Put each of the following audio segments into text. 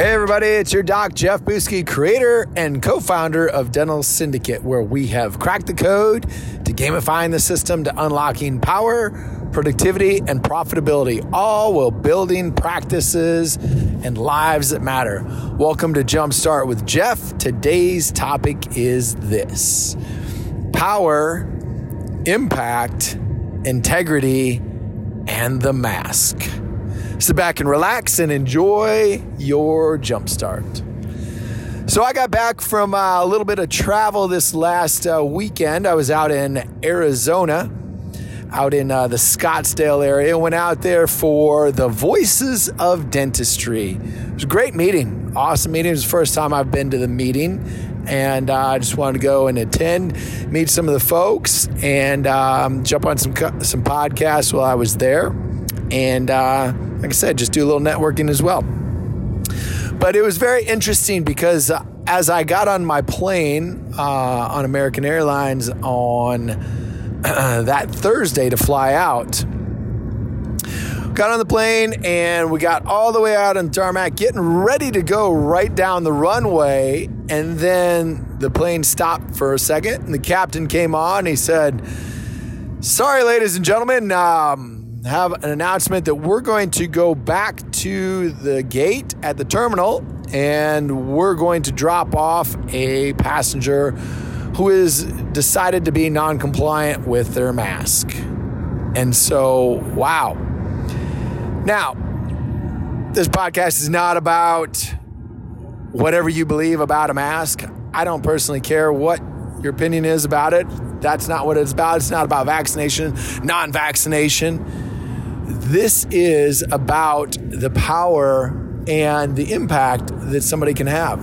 Hey, everybody, it's your doc, Jeff Buski, creator and co founder of Dental Syndicate, where we have cracked the code to gamifying the system to unlocking power, productivity, and profitability, all while building practices and lives that matter. Welcome to Jumpstart with Jeff. Today's topic is this power, impact, integrity, and the mask. Sit back and relax and enjoy your jumpstart. So, I got back from uh, a little bit of travel this last uh, weekend. I was out in Arizona, out in uh, the Scottsdale area. Went out there for the Voices of Dentistry. It was a great meeting, awesome meeting. It was the first time I've been to the meeting, and uh, I just wanted to go and attend, meet some of the folks, and um, jump on some some podcasts while I was there. And uh, like I said, just do a little networking as well. But it was very interesting because uh, as I got on my plane uh, on American Airlines on uh, that Thursday to fly out, got on the plane and we got all the way out on tarmac, getting ready to go right down the runway. And then the plane stopped for a second, and the captain came on. He said, Sorry, ladies and gentlemen. Um, have an announcement that we're going to go back to the gate at the terminal and we're going to drop off a passenger who has decided to be non compliant with their mask. And so, wow. Now, this podcast is not about whatever you believe about a mask. I don't personally care what your opinion is about it. That's not what it's about. It's not about vaccination, non vaccination this is about the power and the impact that somebody can have.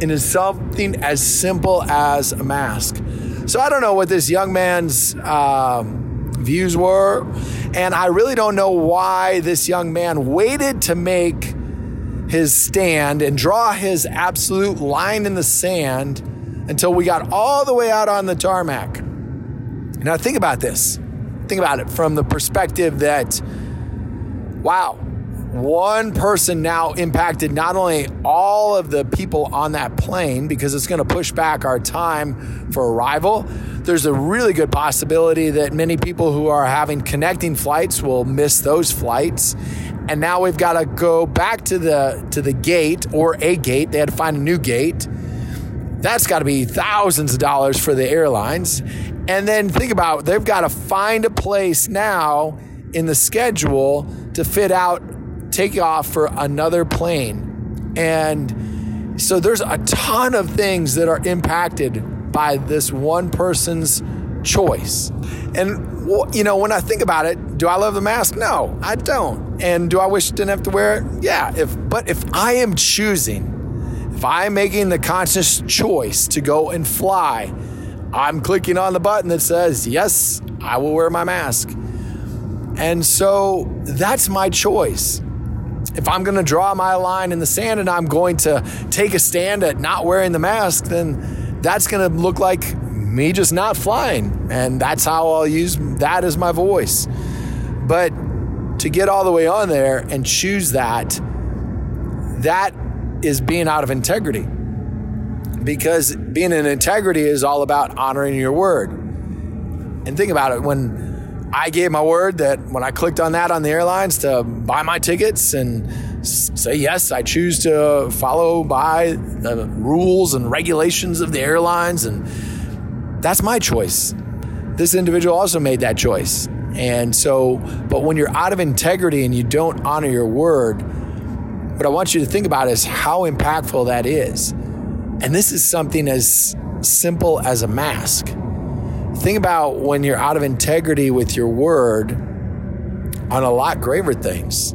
And it's something as simple as a mask. So I don't know what this young man's um, views were, and I really don't know why this young man waited to make his stand and draw his absolute line in the sand until we got all the way out on the tarmac. Now, think about this. Think about it from the perspective that wow, one person now impacted not only all of the people on that plane because it's going to push back our time for arrival. There's a really good possibility that many people who are having connecting flights will miss those flights. And now we've got to go back to the to the gate or a gate. They had to find a new gate. That's got to be thousands of dollars for the airlines. And then think about they've got to find a place now in the schedule to fit out take off for another plane. And so there's a ton of things that are impacted by this one person's choice. And you know, when I think about it, do I love the mask? No, I don't. And do I wish I didn't have to wear it? Yeah. If but if I am choosing, if I'm making the conscious choice to go and fly, I'm clicking on the button that says, "Yes, I will wear my mask." And so that's my choice. If I'm going to draw my line in the sand and I'm going to take a stand at not wearing the mask, then that's going to look like me just not flying. And that's how I'll use that as my voice. But to get all the way on there and choose that, that is being out of integrity. Because being in integrity is all about honoring your word. And think about it when I gave my word that when I clicked on that on the airlines to buy my tickets and say yes, I choose to follow by the rules and regulations of the airlines, and that's my choice. This individual also made that choice. And so, but when you're out of integrity and you don't honor your word, what I want you to think about is how impactful that is. And this is something as simple as a mask. Think about when you're out of integrity with your word on a lot graver things,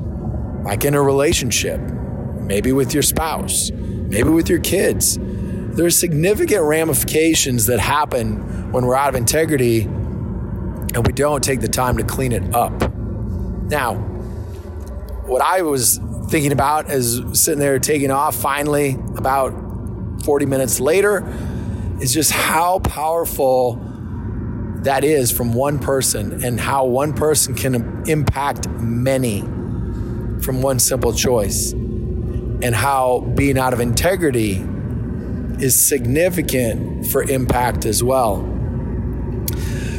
like in a relationship, maybe with your spouse, maybe with your kids. There are significant ramifications that happen when we're out of integrity and we don't take the time to clean it up. Now, what I was thinking about is sitting there taking off finally about 40 minutes later is just how powerful that is from one person and how one person can impact many from one simple choice. and how being out of integrity is significant for impact as well.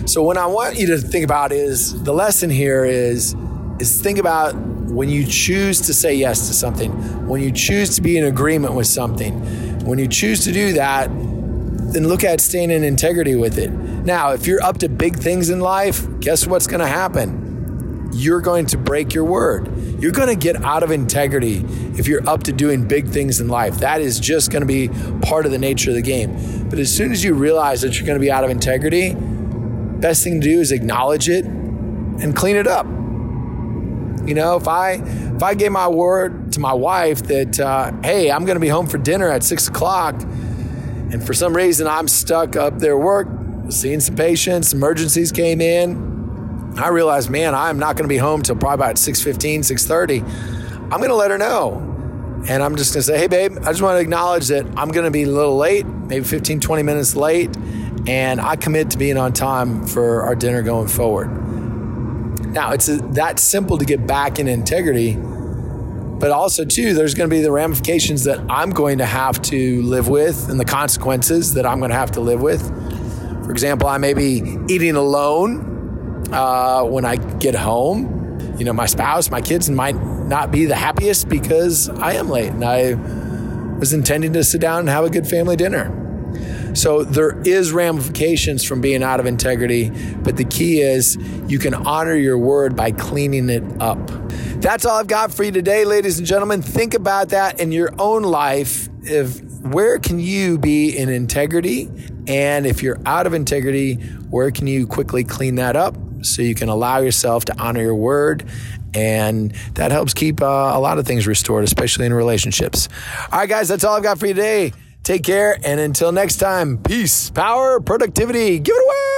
So what I want you to think about is the lesson here is is think about when you choose to say yes to something, when you choose to be in agreement with something, when you choose to do that, then look at staying in integrity with it. Now, if you're up to big things in life, guess what's going to happen? You're going to break your word. You're going to get out of integrity if you're up to doing big things in life. That is just going to be part of the nature of the game. But as soon as you realize that you're going to be out of integrity, best thing to do is acknowledge it and clean it up. You know, if I if I gave my word to my wife that uh, hey, I'm going to be home for dinner at six o'clock, and for some reason I'm stuck up there work, seeing some patients, emergencies came in, I realized, man, I'm not going to be home till probably about 6:15, 6:30. I'm going to let her know. And I'm just going to say, hey, babe, I just want to acknowledge that I'm going to be a little late, maybe 15, 20 minutes late and I commit to being on time for our dinner going forward. Now, it's a, that simple to get back in integrity, but also, too, there's going to be the ramifications that I'm going to have to live with and the consequences that I'm going to have to live with. For example, I may be eating alone uh, when I get home. You know, my spouse, my kids might not be the happiest because I am late and I was intending to sit down and have a good family dinner. So there is ramifications from being out of integrity, but the key is you can honor your word by cleaning it up. That's all I've got for you today, ladies and gentlemen. Think about that in your own life. If where can you be in integrity? And if you're out of integrity, where can you quickly clean that up so you can allow yourself to honor your word and that helps keep uh, a lot of things restored, especially in relationships. All right, guys, that's all I've got for you today. Take care. And until next time, peace, power, productivity. Give it away.